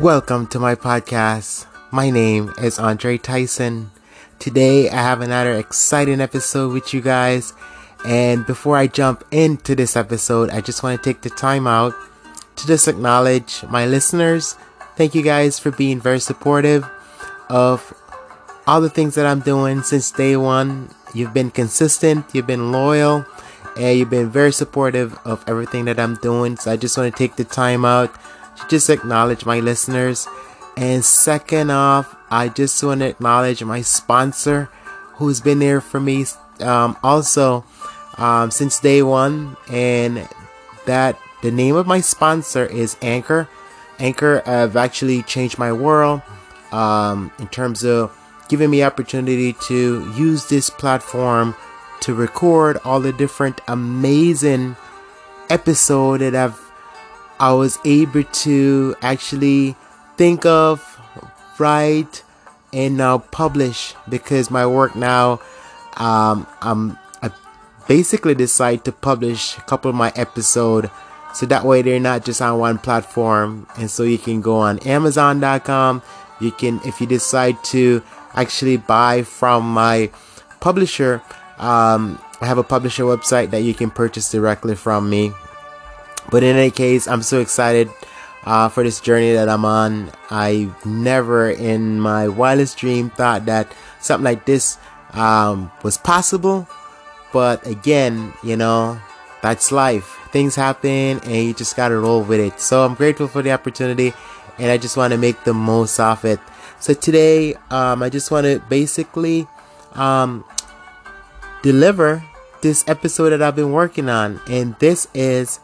Welcome to my podcast. My name is Andre Tyson. Today I have another exciting episode with you guys. And before I jump into this episode, I just want to take the time out to just acknowledge my listeners. Thank you guys for being very supportive of all the things that I'm doing since day one. You've been consistent, you've been loyal, and you've been very supportive of everything that I'm doing. So I just want to take the time out to just acknowledge my listeners. And second off, I just want to acknowledge my sponsor who's been there for me um, also um, since day one. And that the name of my sponsor is Anchor. Anchor have actually changed my world um, in terms of giving me opportunity to use this platform to record all the different amazing episode that I've I was able to actually think of, write, and now publish because my work now um, I'm I basically decide to publish a couple of my episode. So that way they're not just on one platform. And so you can go on amazon.com you can if you decide to actually buy from my publisher um, I have a publisher website that you can purchase directly from me. But in any case, I'm so excited uh, for this journey that I'm on. I never in my wildest dream thought that something like this um, was possible. But again, you know, that's life. Things happen and you just gotta roll with it. So I'm grateful for the opportunity and I just want to make the most of it. So today, um, I just want to basically um, deliver this episode that I've been working on, and this is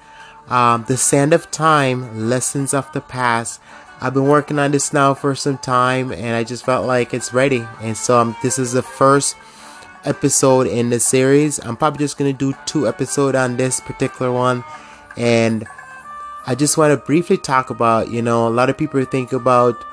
um, the Sand of Time Lessons of the Past. I've been working on this now for some time, and I just felt like it's ready. And so um, this is the first episode in the series. I'm probably just gonna do two episodes on this particular one, and I just want to briefly talk about. You know, a lot of people think about.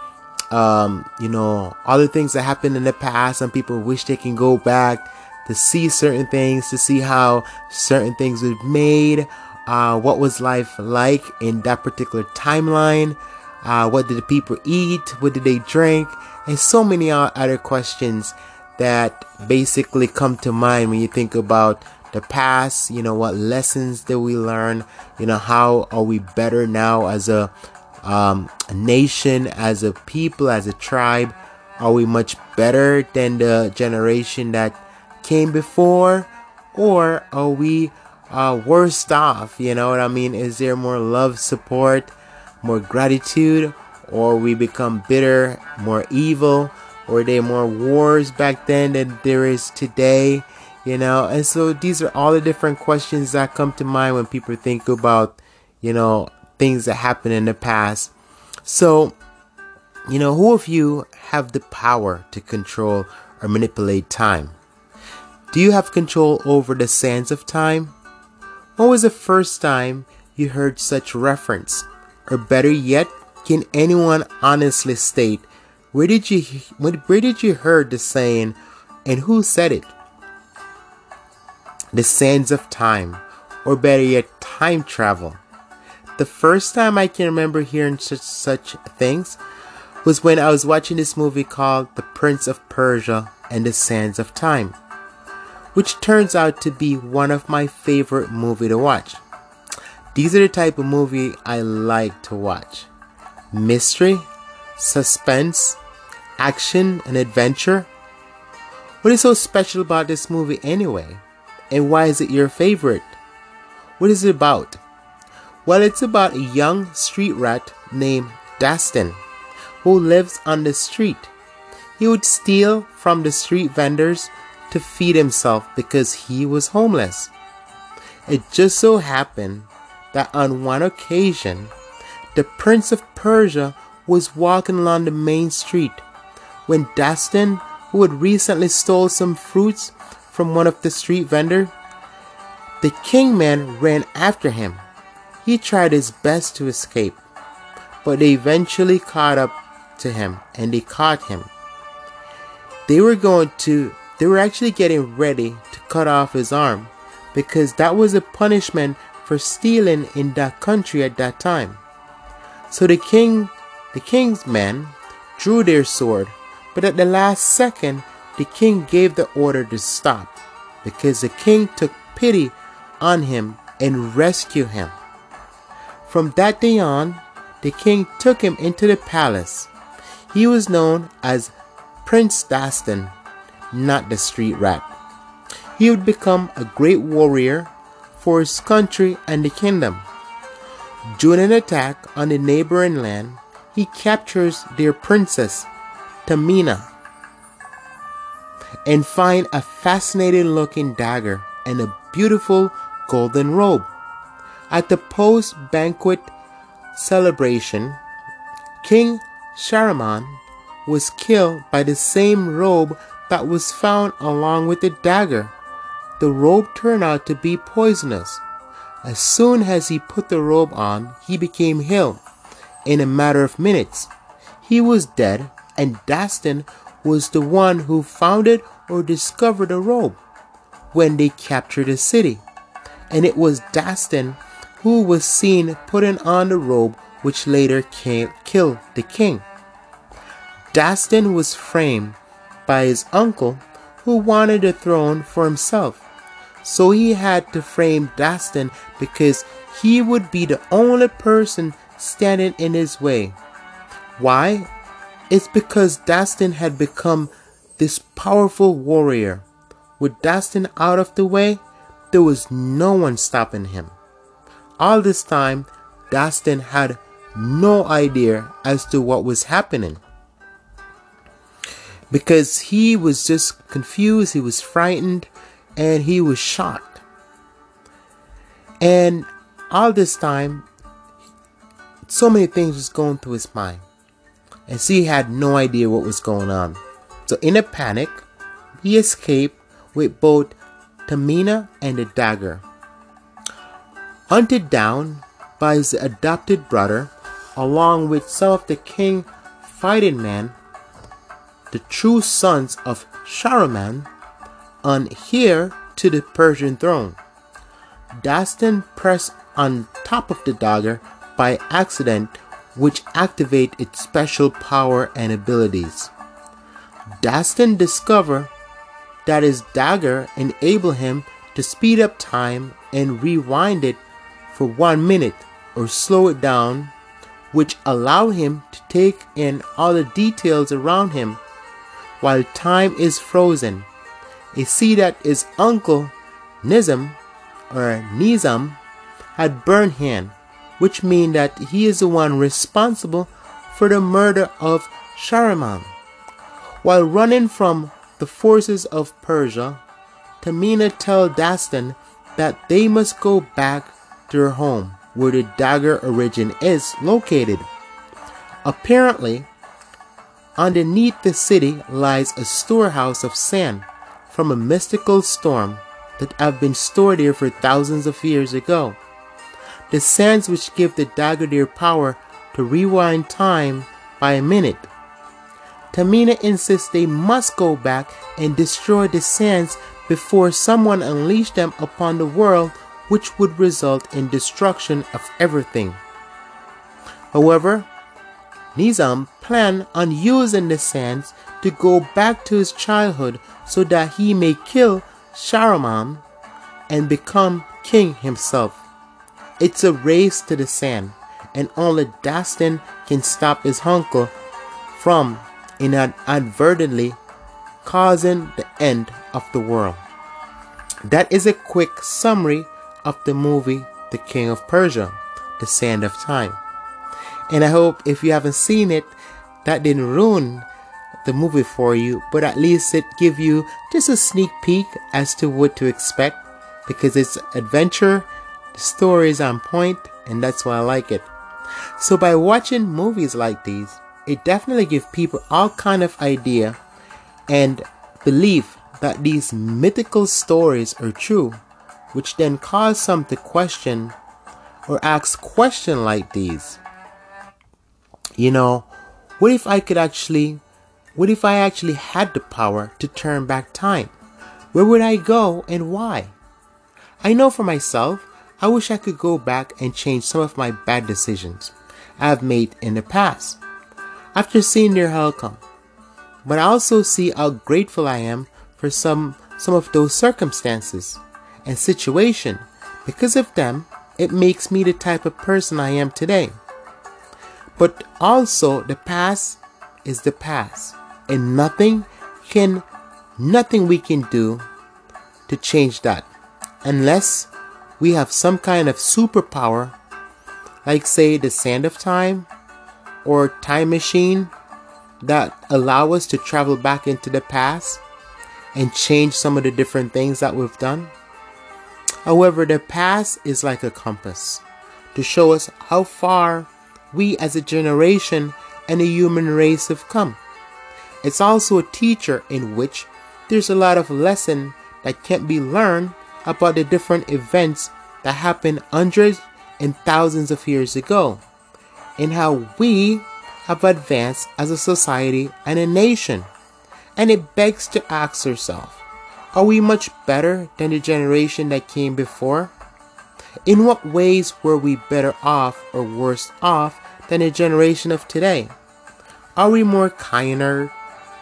Um, you know, all the things that happened in the past, and people wish they can go back to see certain things, to see how certain things were made, uh, what was life like in that particular timeline, uh, what did the people eat, what did they drink, and so many other questions that basically come to mind when you think about the past, you know, what lessons did we learn, you know, how are we better now as a, um, a nation, as a people, as a tribe? Are we much better than the generation that came before, or are we uh, worse off? You know what I mean? Is there more love, support, more gratitude, or we become bitter, more evil? Or there more wars back then than there is today? You know, and so these are all the different questions that come to mind when people think about, you know, things that happened in the past. So, you know, who of you have the power to control or manipulate time? Do you have control over the sands of time? When was the first time you heard such reference? Or better yet, can anyone honestly state where did you where did you heard the saying and who said it? The sands of time, or better yet, time travel. The first time I can remember hearing such such things was when I was watching this movie called The Prince of Persia and the Sands of Time which turns out to be one of my favorite movie to watch. These are the type of movie I like to watch. Mystery, suspense, action, and adventure. What is so special about this movie anyway? And why is it your favorite? What is it about? Well, it's about a young street rat named Dastan who lives on the street. He would steal from the street vendors to feed himself because he was homeless. It just so happened that on one occasion, the Prince of Persia was walking along the main street when Dastan, who had recently stole some fruits from one of the street vendors, the kingman ran after him. He tried his best to escape, but they eventually caught up to him and they caught him. They were going to they were actually getting ready to cut off his arm because that was a punishment for stealing in that country at that time. So the king the king's men drew their sword, but at the last second, the king gave the order to stop because the king took pity on him and rescued him. From that day on, the king took him into the palace. He was known as Prince Dastan, not the street rat. He would become a great warrior for his country and the kingdom. During an attack on the neighboring land, he captures their princess, Tamina, and find a fascinating looking dagger and a beautiful golden robe. At the post banquet celebration, King Sharaman was killed by the same robe that was found along with the dagger. The robe turned out to be poisonous. As soon as he put the robe on, he became ill. In a matter of minutes, he was dead, and Dastan was the one who found it or discovered the robe when they captured the city. And it was Dastan who was seen putting on the robe which later killed the king. Dastan was framed by his uncle who wanted the throne for himself. So he had to frame Dastan because he would be the only person standing in his way. Why? It's because Dastan had become this powerful warrior. With Dastan out of the way, there was no one stopping him. All this time, Dastan had no idea as to what was happening. Because he was just confused, he was frightened, and he was shocked. And all this time, so many things was going through his mind. And so he had no idea what was going on. So in a panic, he escaped with both Tamina and the dagger. Hunted down by his adopted brother, along with some of the king fighting men, the true sons of Sharaman, on heir to the Persian throne. Dastan pressed on top of the dagger by accident, which activate its special power and abilities. Dastan discovered that his dagger enabled him to speed up time and rewind it for one minute or slow it down, which allowed him to take in all the details around him while time is frozen. A see that his uncle Nizam or Nizam had burned him, which means that he is the one responsible for the murder of Sharaman. While running from the forces of Persia, Tamina tells Dastan that they must go back to her home where the dagger origin is located. Apparently, underneath the city lies a storehouse of sand from a mystical storm that have been stored here for thousands of years ago. The sands which give the dagger their power to rewind time by a minute Tamina insists they must go back and destroy the sands before someone unleashed them upon the world, which would result in destruction of everything. However, Nizam planned on using the sands to go back to his childhood so that he may kill Sharaman and become king himself. It's a race to the sand, and only Dastan can stop his uncle from inadvertently causing the end of the world. That is a quick summary of the movie The King of Persia, The Sand of Time. And I hope if you haven't seen it, that didn't ruin the movie for you, but at least it give you just a sneak peek as to what to expect because it's adventure, the story is on point, and that's why I like it. So by watching movies like these, it definitely gives people all kind of idea and belief that these mythical stories are true, which then cause some to question or ask question like these. You know, what if I could actually, what if I actually had the power to turn back time? Where would I go and why? I know for myself, I wish I could go back and change some of my bad decisions I've made in the past. after seeing their outcome. But I also see how grateful I am for some some of those circumstances and situation. Because of them, it makes me the type of person I am today. But also the past is the past and nothing can nothing we can do to change that unless we have some kind of superpower like say the sand of time or time machine that allow us to travel back into the past and change some of the different things that we've done. However, the past is like a compass to show us how far we as a generation and a human race have come. It's also a teacher in which there's a lot of lesson that can't be learned about the different events that happened hundreds and thousands of years ago and how we have advanced as a society and a nation. And it begs to ask yourself, are we much better than the generation that came before? In what ways were we better off or worse off than the generation of today? Are we more kinder,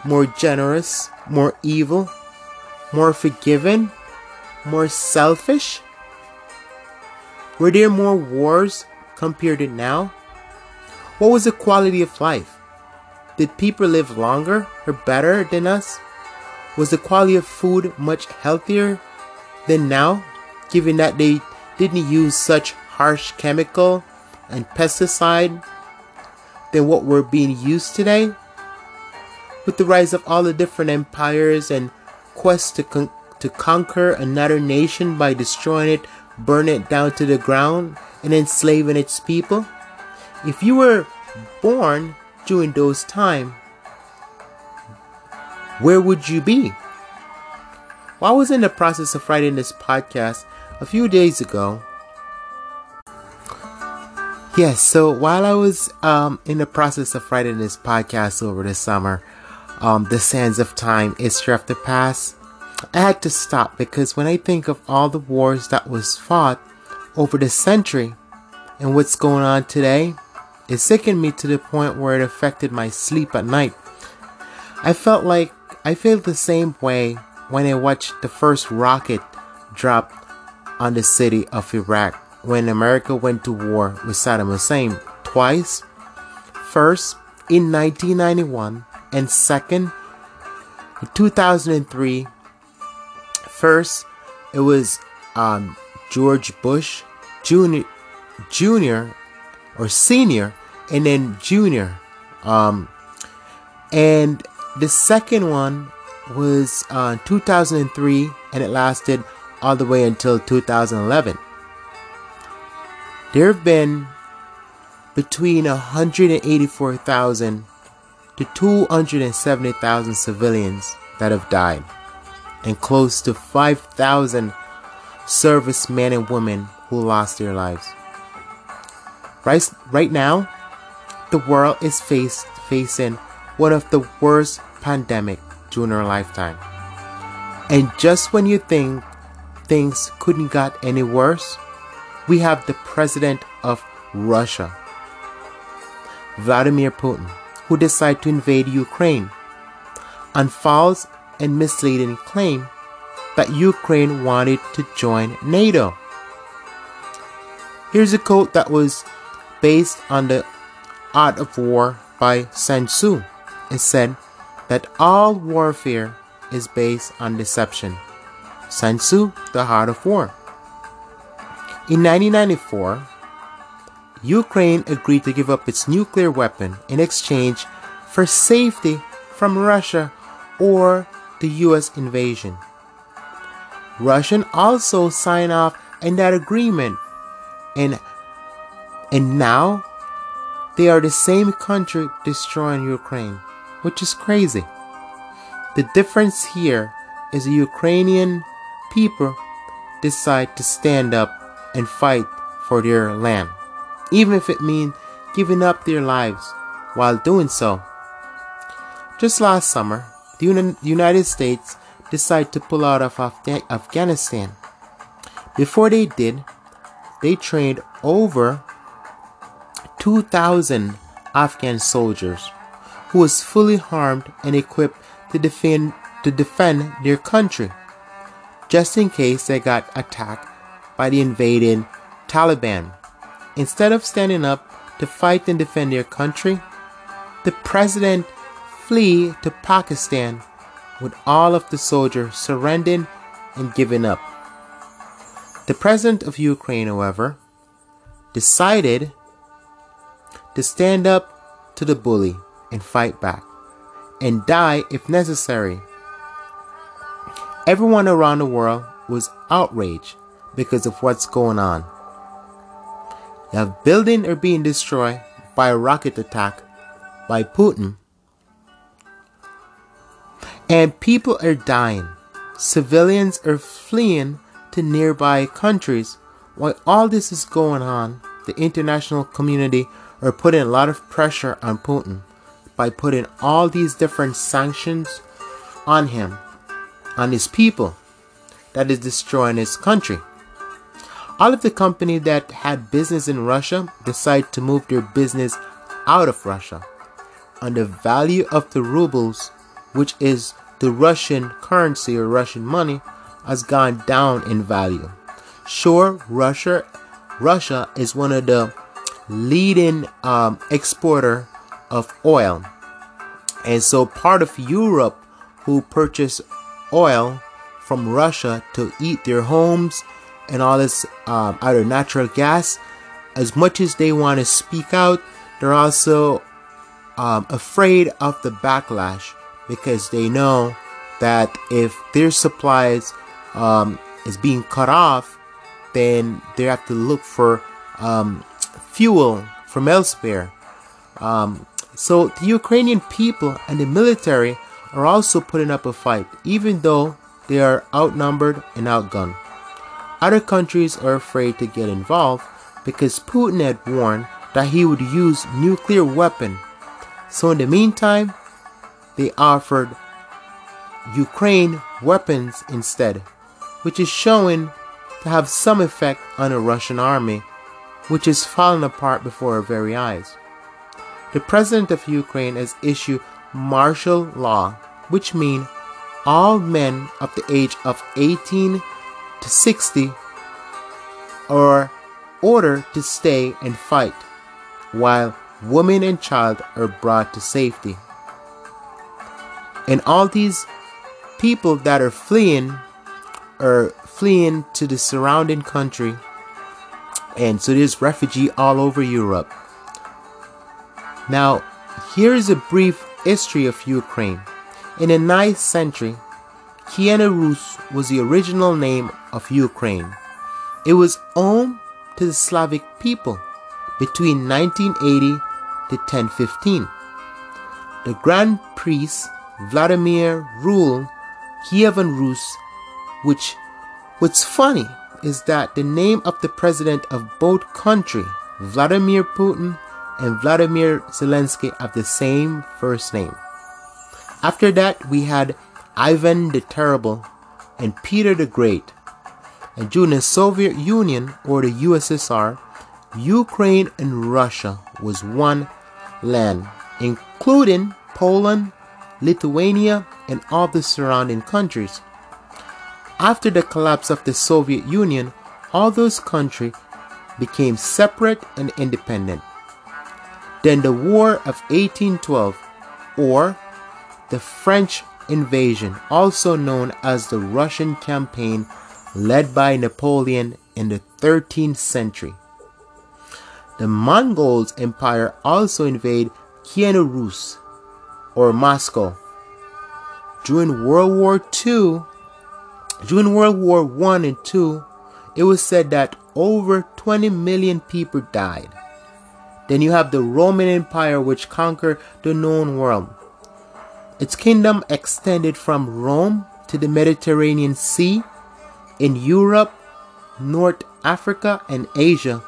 more generous, more evil, more forgiven, more selfish? Were there more wars compared to now? What was the quality of life? Did people live longer or better than us? Was the quality of food much healthier than now, given that they didn't use such harsh chemical and pesticide than what we're being used today? With the rise of all the different empires and quests to, con- to conquer another nation by destroying it, burn it down to the ground, and enslaving its people? If you were born during those times, where would you be? While I was in the process of writing this podcast a few days ago, yes, so while I was um, in the process of writing this podcast over the summer, um, The Sands of Time, History of the Past, I had to stop because when I think of all the wars that was fought over the century and what's going on today, it sickened me to the point where it affected my sleep at night. I felt like I feel the same way when I watched the first rocket drop on the city of Iraq when America went to war with Saddam Hussein twice. First in 1991 and second in 2003. First, it was um, George Bush Jr. Jr. or Senior, and then Junior. Um, and the second one was uh, 2003 and it lasted all the way until 2011. There have been between 184,000 to 270,000 civilians that have died, and close to 5,000 servicemen and women who lost their lives. Right, right now, the world is face, facing one of the worst pandemic during our lifetime. And just when you think things couldn't got any worse, we have the president of Russia, Vladimir Putin, who decided to invade Ukraine on false and misleading claim that Ukraine wanted to join NATO. Here's a quote that was based on the Art of War by Sun Tzu. It said that all warfare is based on deception. Sun Tzu, The Art of War. In 1994, Ukraine agreed to give up its nuclear weapon in exchange for safety from Russia or the US invasion. Russia also signed off in that agreement and and now they are the same country destroying Ukraine which is crazy. The difference here is the Ukrainian people decide to stand up and fight for their land, even if it means giving up their lives while doing so. Just last summer, the United States decided to pull out of Afghanistan. Before they did, they trained over 2,000 Afghan soldiers who was fully armed and equipped to defend to defend their country, just in case they got attacked by the invading Taliban. Instead of standing up to fight and defend their country, the president flee to Pakistan with all of the soldiers surrendering and giving up. The president of Ukraine, however, decided to stand up to the bully and fight back and die if necessary. Everyone around the world was outraged because of what's going on. Now, building are being destroyed by a rocket attack by Putin, and people are dying. Civilians are fleeing to nearby countries. While all this is going on, the international community are putting a lot of pressure on Putin by putting all these different sanctions on him, on his people, that is destroying his country. All of the companies that had business in Russia decide to move their business out of Russia. And the value of the rubles, which is the Russian currency or Russian money, has gone down in value. Sure, Russia Russia is one of the leading um, exporter of oil, and so part of Europe who purchase oil from Russia to eat their homes and all this um, either natural gas, as much as they want to speak out, they're also um, afraid of the backlash because they know that if their supplies um, is being cut off, then they have to look for um, fuel from elsewhere. Um, so the Ukrainian people and the military are also putting up a fight, even though they are outnumbered and outgunned. Other countries are afraid to get involved because Putin had warned that he would use nuclear weapon. So in the meantime, they offered Ukraine weapons instead, which is showing to have some effect on the Russian army, which is falling apart before our very eyes. The president of Ukraine has issued martial law, which means all men of the age of 18 to 60 are ordered to stay and fight, while women and child are brought to safety. And all these people that are fleeing are fleeing to the surrounding country. And so there's refugee all over Europe. Now, here's a brief history of Ukraine. In the 9th century, Kievan Rus was the original name of Ukraine. It was home to the Slavic people between 1980 to 1015. The Grand Priest Vladimir ruled Kievan Rus, which What's funny is that the name of the president of both countries, Vladimir Putin and Vladimir Zelensky, have the same first name. After that, we had Ivan the Terrible and Peter the Great. And during the Soviet Union or the USSR, Ukraine and Russia was one land, including Poland, Lithuania, and all the surrounding countries. After the collapse of the Soviet Union, all those countries became separate and independent. Then the War of 1812, or the French invasion, also known as the Russian campaign led by Napoleon in the 13th century. The Mongols Empire also invaded Kievan Rus or Moscow. During World War II, during World War One and Two, it was said that over 20 million people died. Then you have the Roman Empire, which conquered the known world. Its kingdom extended from Rome to the Mediterranean Sea, in Europe, North Africa, and Asia.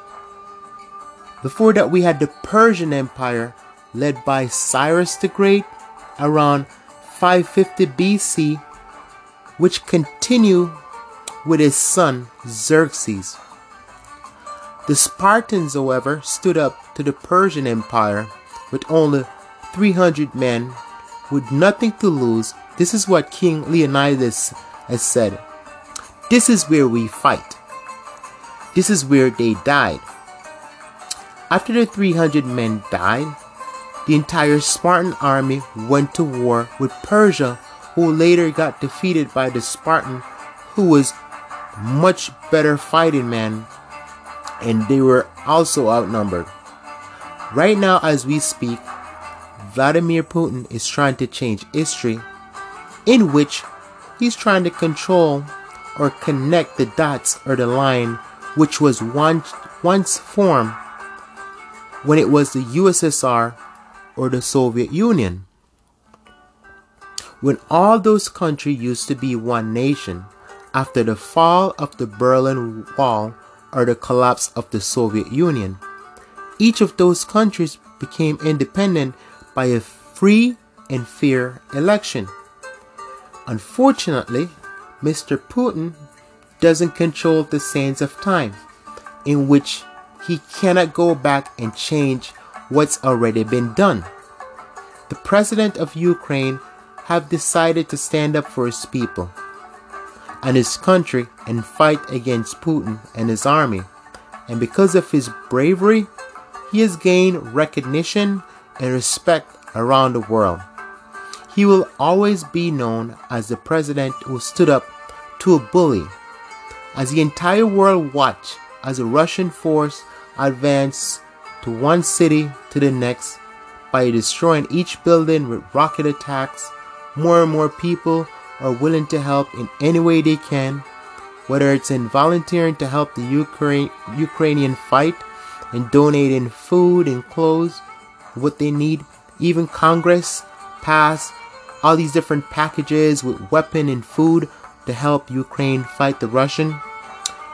Before that, we had the Persian Empire, led by Cyrus the Great around 550 BC which continued with his son Xerxes. The Spartans, however, stood up to the Persian Empire with only 300 men with nothing to lose, this is what King Leonidas has said. This is where we fight. This is where they died. After the 300 men died, the entire Spartan army went to war with Persia, who later got defeated by the Spartan, who was much better fighting man, and they were also outnumbered. Right now, as we speak, Vladimir Putin is trying to change history, in which he's trying to control or connect the dots or the line which was once, once formed when it was the USSR or the Soviet Union. When all those countries used to be one nation after the fall of the Berlin Wall or the collapse of the Soviet Union, each of those countries became independent by a free and fair election. Unfortunately, Mr. Putin doesn't control the sands of time, in which he cannot go back and change what's already been done. The president of Ukraine have decided to stand up for his people and his country and fight against Putin and his army. And because of his bravery, he has gained recognition and respect around the world. He will always be known as the president who stood up to a bully. As the entire world watched as a Russian force advanced to one city to the next by destroying each building with rocket attacks, more and more people are willing to help in any way they can, whether it's in volunteering to help the Ukraine, Ukrainian fight and donating food and clothes, what they need. Even Congress passed all these different packages with weapon and food to help Ukraine fight the Russian.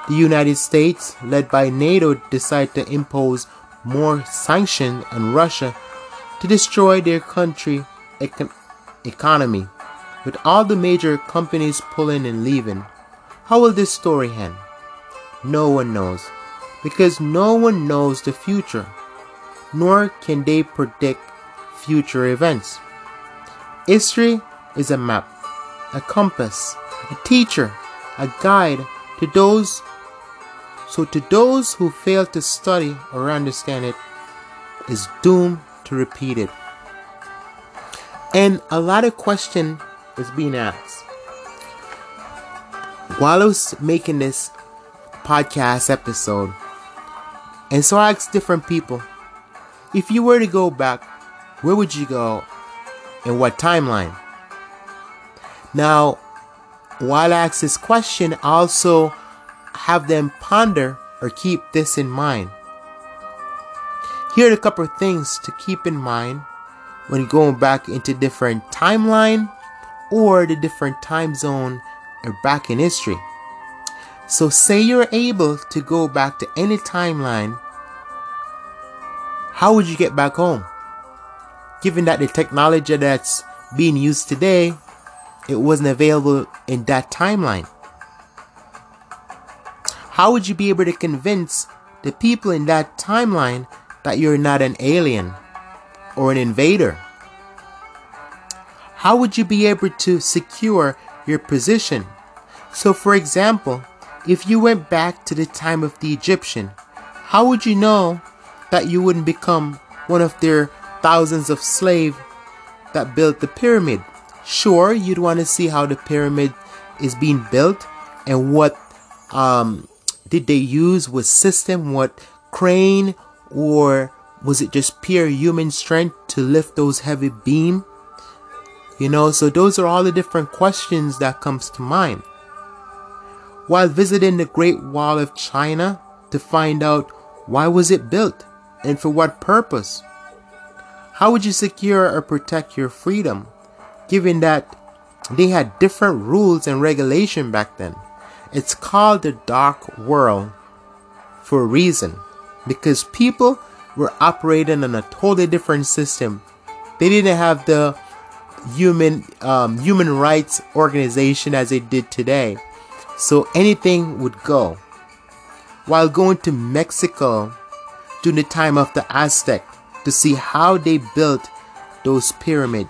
The United States, led by NATO, decided to impose more sanctions on Russia to destroy their country econ- economy. With all the major companies pulling and leaving, how will this story end? No one knows, because no one knows the future, nor can they predict future events. History is a map, a compass, a teacher, a guide to those so to those who fail to study or understand it is doomed to repeat it. And a lot of question is being asked. While I was making this podcast episode, and so I asked different people, if you were to go back, where would you go and what timeline? Now, while I ask this question, I also have them ponder or keep this in mind. Here are a couple of things to keep in mind when going back into different timeline or the different time zone or back in history. So say you're able to go back to any timeline, how would you get back home? Given that the technology that's being used today, it wasn't available in that timeline. How would you be able to convince the people in that timeline that you're not an alien or an invader? How would you be able to secure your position? So, for example, if you went back to the time of the Egyptian, how would you know that you wouldn't become one of their thousands of slaves that built the pyramid? Sure, you'd want to see how the pyramid is being built and what um, did they use was system what crane or was it just pure human strength to lift those heavy beam you know so those are all the different questions that comes to mind while visiting the great wall of china to find out why was it built and for what purpose how would you secure or protect your freedom given that they had different rules and regulation back then it's called the dark world for a reason because people were operating on a totally different system. They didn't have the human um, human rights organization as they did today, so anything would go. While going to Mexico during the time of the Aztec to see how they built those pyramid.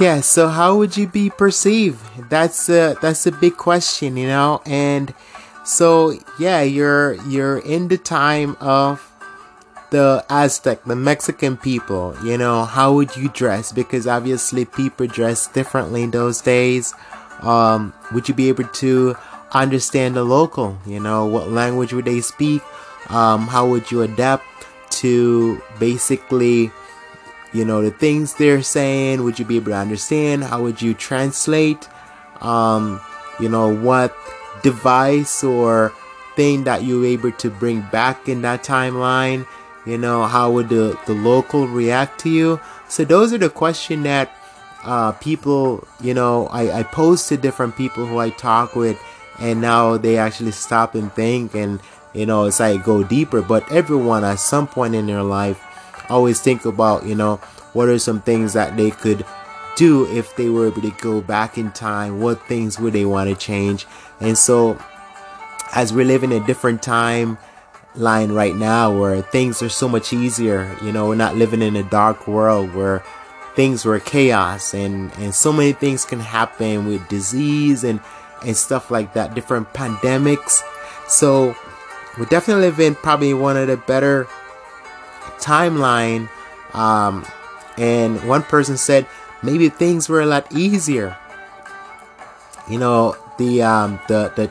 Yeah, so how would you be perceived? That's a that's a big question, you know. And so yeah, you're you're in the time of the Aztec, the Mexican people, you know, how would you dress? Because obviously people dress differently in those days. Um, would you be able to understand the local? You know, what language would they speak? Um, how would you adapt to basically, you know, the things they're saying? Would you be able to understand? How would you translate? Um, you know, what device or thing that you were able to bring back in that timeline? You know, how would the, the local react to you? So those are the question that uh, people, you know, I, I pose to different people who I talk with and now they actually stop and think and, you know, it's like go deeper. But everyone at some point in their life always think about, you know, what are some things that they could do if they were able to go back in time? What things would they want to change? And so as we're living a different time, line right now where things are so much easier. You know, we're not living in a dark world where things were chaos and, and so many things can happen with disease and, and stuff like that, different pandemics. So we're definitely living probably one of the better timeline. Um, and one person said maybe things were a lot easier. You know, the um, the the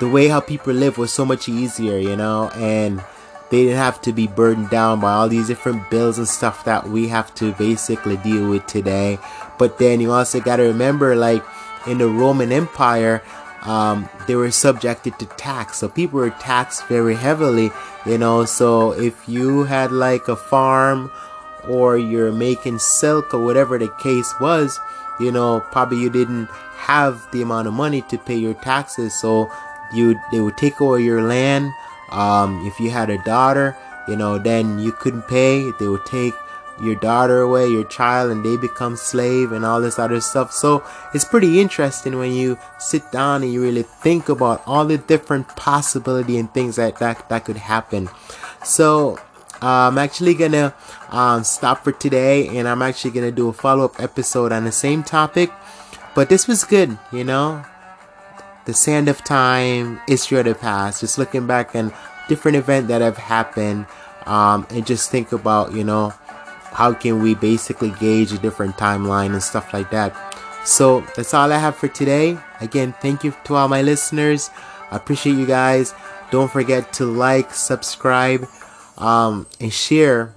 the way how people live was so much easier, you know, and they didn't have to be burdened down by all these different bills and stuff that we have to basically deal with today. But then you also got to remember, like in the Roman Empire, um, they were subjected to tax, so people were taxed very heavily, you know. So if you had like a farm or you're making silk or whatever the case was, you know, probably you didn't have the amount of money to pay your taxes, so you they would take away your land. Um, if you had a daughter, you know, then you couldn't pay. They would take your daughter away, your child, and they become slave and all this other stuff. So it's pretty interesting when you sit down and you really think about all the different possibility and things that that, that could happen. So uh, I'm actually gonna um, stop for today, and I'm actually gonna do a follow up episode on the same topic. But this was good, you know the sand of time, history of the past, just looking back and different event that have happened, um, and just think about, you know, how can we basically gauge a different timeline and stuff like that. So that's all I have for today. Again, thank you to all my listeners. I appreciate you guys. Don't forget to like, subscribe, um, and share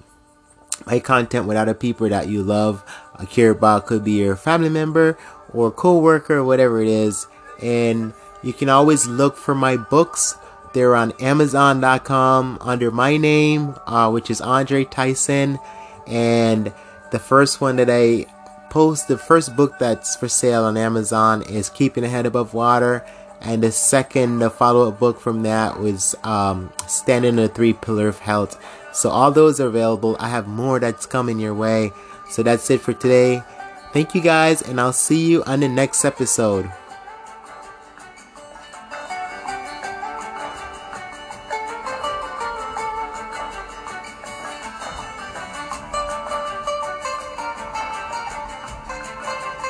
my content with other people that you love, uh, care about. Could be your family member or co-worker, whatever it is and you can always look for my books. They're on Amazon.com under my name, uh, which is Andre Tyson. And the first one that I post, the first book that's for sale on Amazon is Keeping a Head Above Water. And the second, the follow up book from that was um, Standing the Three Pillar of Health. So all those are available. I have more that's coming your way. So that's it for today. Thank you guys, and I'll see you on the next episode.